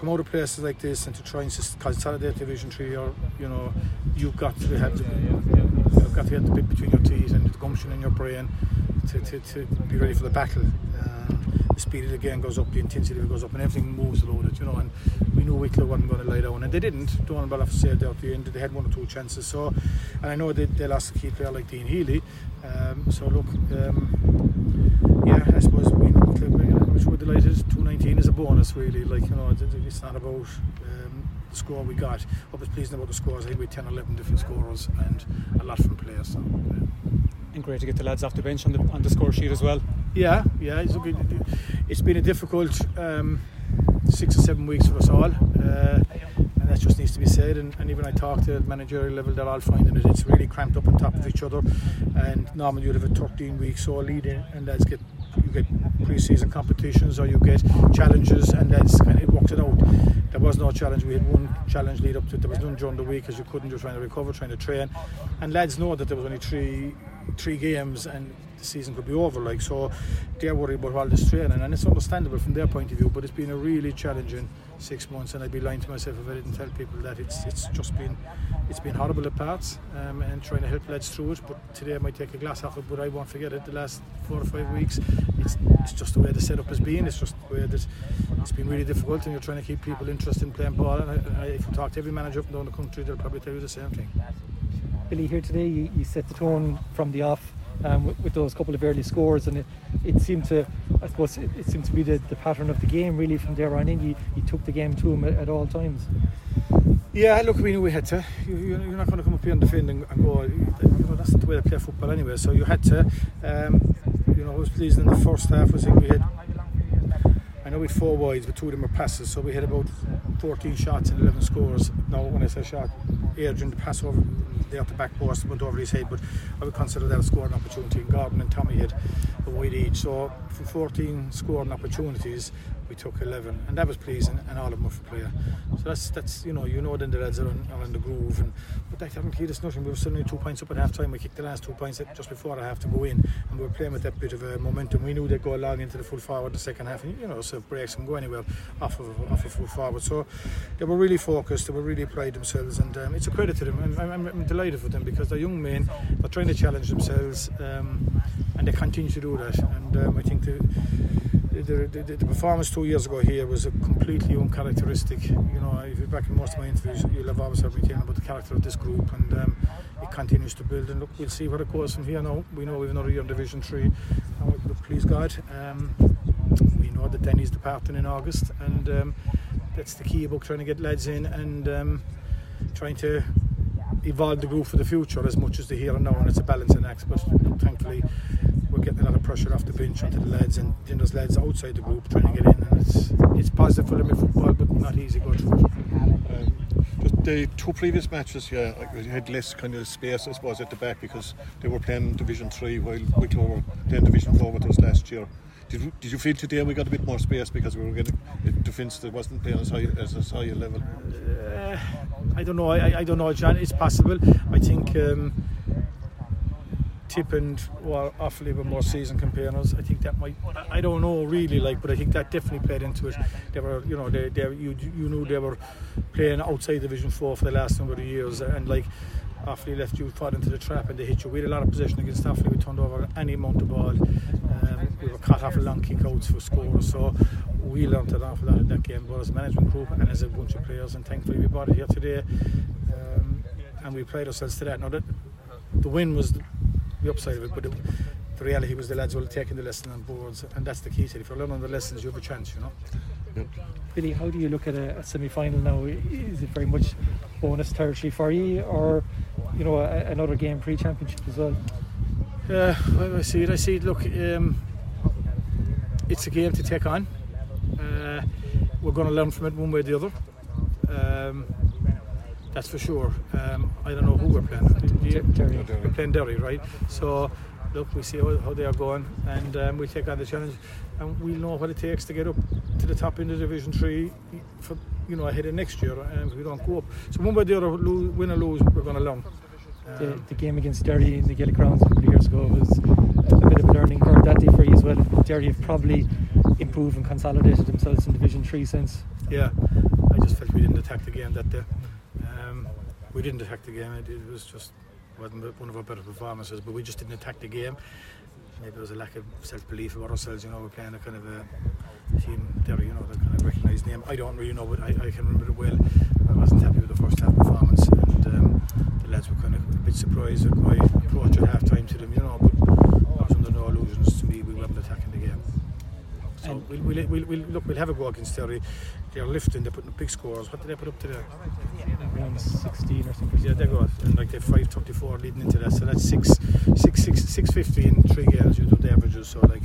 come out of places like this and to try and consolidate Division Three, or you know, you've got to have the, you've got to get the bit between your teeth and the gumption in your brain to, to, to be ready for the battle. Um, the speed of the game goes up, the intensity goes up, and everything moves bit, you know. And we knew Wicklow wasn't going to lie down, and they didn't. Want to say out the end. They had one or two chances. So, and I know they, they lost a key player like Dean Healy. Um, so look, um, yeah, I suppose we, we're delighted. 219 is a bonus, really. Like you know, it's not about. Um, the score we got. What was pleasing about the scores, I think we had 10 or 11 different scorers and a lot from players. So, yeah and great to get the lads off the bench on the on the score sheet as well. Yeah, yeah, it's, been, it's been a difficult um, six or seven weeks for us all. Uh, that just needs to be said. And, and even I talked to managerial level, they're all finding it. It's really cramped up on top of each other. And normally you'd have a 13 weeks or leading, and lads get you get pre-season competitions or you get challenges, and that's kind of it worked it out. There was no challenge. We had one challenge lead up to it. There was none during the week as you couldn't. You're trying to recover, trying to train, and lads know that there was only three three games and the season could be over. Like so, they're worried about all this training, and it's understandable from their point of view. But it's been a really challenging six months, and I'd be lying to myself if I didn't tell people that it's it's just been it's been horrible at parts, um, and trying to help lads through it. But today I might take a glass off it, but I won't forget it. The last four or five weeks, it's, it's just the way the setup has been. It's just the way that it's been really difficult, and you're trying to keep people interested in playing ball. And, I, I, if you talk to every manager up and down the country, they'll probably tell you the same thing. Billy, here today, you, you set the tone from the off um, with, with, those couple of early scores, and it, it seemed to, I suppose, it, it, seemed to be the, the pattern of the game really from there on in. You, you took the game to him at, at all times. Yeah, look, we knew we had to. You, are not going to come up here and defend and, and go. You know, that's not the way to play football anyway. So you had to. Um, you know, I was pleased in the first half. I think we had. I know we had four wides, but two of them were passes. So we had about 14 shots and 11 scores. Now, when I say shot, during the pass over the the back post went over his head, but I would consider that a scoring opportunity. And Gordon and Tommy had a wide each. So from 14 scoring opportunities, we took 11, and that was pleasing, and all of them were for player. So that's that's you know you know then the lads are on, are in the groove, and but that haven't keyed us nothing. We were suddenly two points up at half time. We kicked the last two points just before I have to go in, and we were playing with that bit of a momentum. We knew they'd go along into the full forward the second half, and you know so breaks can go anywhere off of off of full forward. So they were really focused. They were really pride themselves, and um, it's a credit to them. I'm, I'm, I'm, delighted for them because they're young men. They're trying to challenge themselves, um, and they continue to do that. And um, I think the the, the, the, performance two years ago here was a completely uncharacteristic. You know, if you're back in most of my interviews, you'll have always heard me talking about the character of this group, and um, it continues to build. And look, we'll see where it goes from here. Now we know we've another year in Division Three, look, please God, um, we know that Danny's departing in August, and um, that's the key about trying to get lads in and um, trying to evolve the group for the future as much as the here and now, and it's a balancing act. But thankfully we're getting a lot of pressure off the bench onto the lads, and then there's lads outside the group trying to get in, and it's it's positive for them in football, but not easy going through. Um, just the two previous matches, yeah, you had less kind of space, I suppose, at the back because they were playing Division Three while Wicklow were playing Division Four with us last year. Did, did you feel today we got a bit more space because we were getting a defence that wasn't playing as high as a high level? Uh, I don't know. I, I don't know, John. It's possible. I think. Um, Tipping were awfully with more season compares. I think that might. I don't know really, like, but I think that definitely played into it. They were, you know, they, they you you knew they were playing outside Division Four for the last number of years, and like. Offaly left you fought into the trap and they hit you. We had a lot of possession against Offaly. We turned over any amount of ball. Um, we were caught off long kick outs for scores. So we learned an awful lot in that game, both as a management group and as a bunch of players. And thankfully we brought it here today. Um, and we played ourselves to that. Now that the win was the upside of it. But the, the reality was the lads were taking the lesson on boards, and that's the key to it. If you're learning the lessons, you have a chance, you know. Yep. Billy, how do you look at a, a semi-final now? Is it very much bonus territory for you, or you know, a, another game pre-championship as well? Yeah, uh, I see it. I see it. Look, um, it's a game to take on. Uh, we're going to learn from it one way or the other. Um, that's for sure. Um, I don't know who we're playing. Derry. We're playing Derry, right? So look, we see how, how they are going, and um, we take on the challenge, and we know what it takes to get up to the top end of Division Three for you know ahead of next year, and we don't go up. So one way or the other, win or lose, we're going to learn. The, um, the, game against Derry in the Gaelic Grounds a couple of years ago was a bit of a learning curve that day for you as well. Derry have probably improved and consolidated themselves in Division Three since. Yeah, I just felt we didn't attack the game that day. We didn't attack the game. It, it was just wasn't one of our better performances, but we just didn't attack the game. Maybe there was a lack of self-belief about ourselves. You know, we're playing a kind of a team there. You know, that kind of recognised name. I don't really know, but I, I can remember it well. I wasn't happy with the first half performance, and um, the lads were kind of a bit surprised at my approach at half time to them. You know, but I was under no illusions to me. We weren't attacking the game. So And- we'll, we'll, we'll, we'll, look, we'll have a go against Derry. They're lifting, they're putting up big scores. What did they put up today? 116 or something. Yeah, they go. And like they're 534 leading into that. So that's 6, 6, 6, 650 in three games, you do the averages. So, like,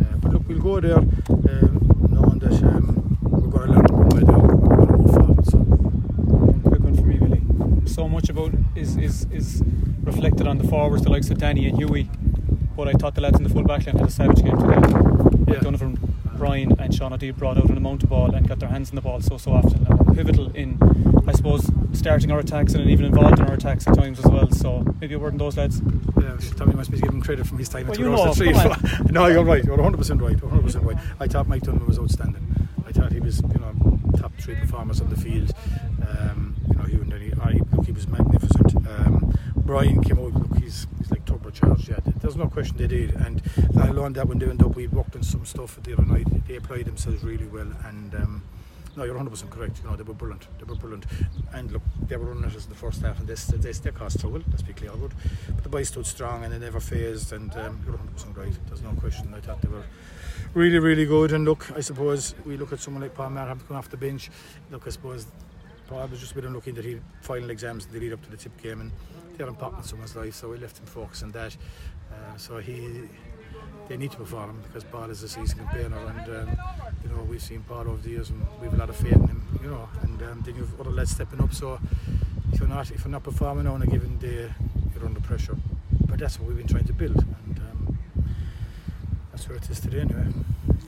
uh, but look, we'll go there um, knowing that um, we're going to learn they're we're going to move forward. So, One quick one for me, Billy. So much about is is is reflected on the forwards, the likes of Danny and Huey. But I thought the lads in the full back line had a savage game today. Yeah. Donovan, Brian, and Sean O'Dea brought out an amount of ball and got their hands in the ball so so often. Pivotal in, I suppose, starting our attacks and even involved in our attacks at times as well. So maybe a word on those lads. yeah, Tommy must be giving credit from his time Well, at you Toulouse know, no, you're right. You're 100% right. 100% right. I thought Mike Dunham was outstanding. I thought he was, you know, top three performers on the field. Um, you know, he, I, look, he was magnificent. Um, Brian came out. Look, he's he's like turbocharged. Yeah, there's no question they did. And I learned that when they went up, we worked on some stuff the other night. They applied themselves really well. And um, no, you're 100% correct. You know, they were brilliant. They were brilliant. And look, they were running at us in the first half, and they, this they caused trouble. Let's be clear about. But the boys stood strong, and they never phased. And um, you're 100% right. There's no question. I thought they were really, really good. And look, I suppose we look at someone like Paul Marham come off the bench. Look, I suppose Paul was just a bit unlucky that he final exams the lead up to the tip game, and they're important in someone's life. So we left him focus on that. Uh, so he. They need to perform because Paul is a season campaigner, and um, you know we've seen Paul over the years, and we've a lot of faith in him. You know, and um, then you've other lads stepping up. So if you're not if you're not performing on a given day, you're under pressure. But that's what we've been trying to build, and um, that's where it is today anyway.